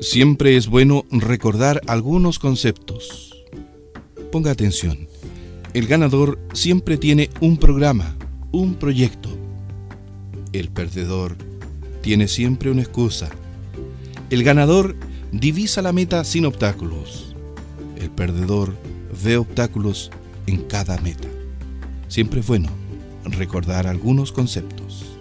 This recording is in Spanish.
Siempre es bueno recordar algunos conceptos. Ponga atención. El ganador siempre tiene un programa, un proyecto. El perdedor tiene siempre una excusa. El ganador divisa la meta sin obstáculos. El perdedor ve obstáculos en cada meta. Siempre es bueno recordar algunos conceptos.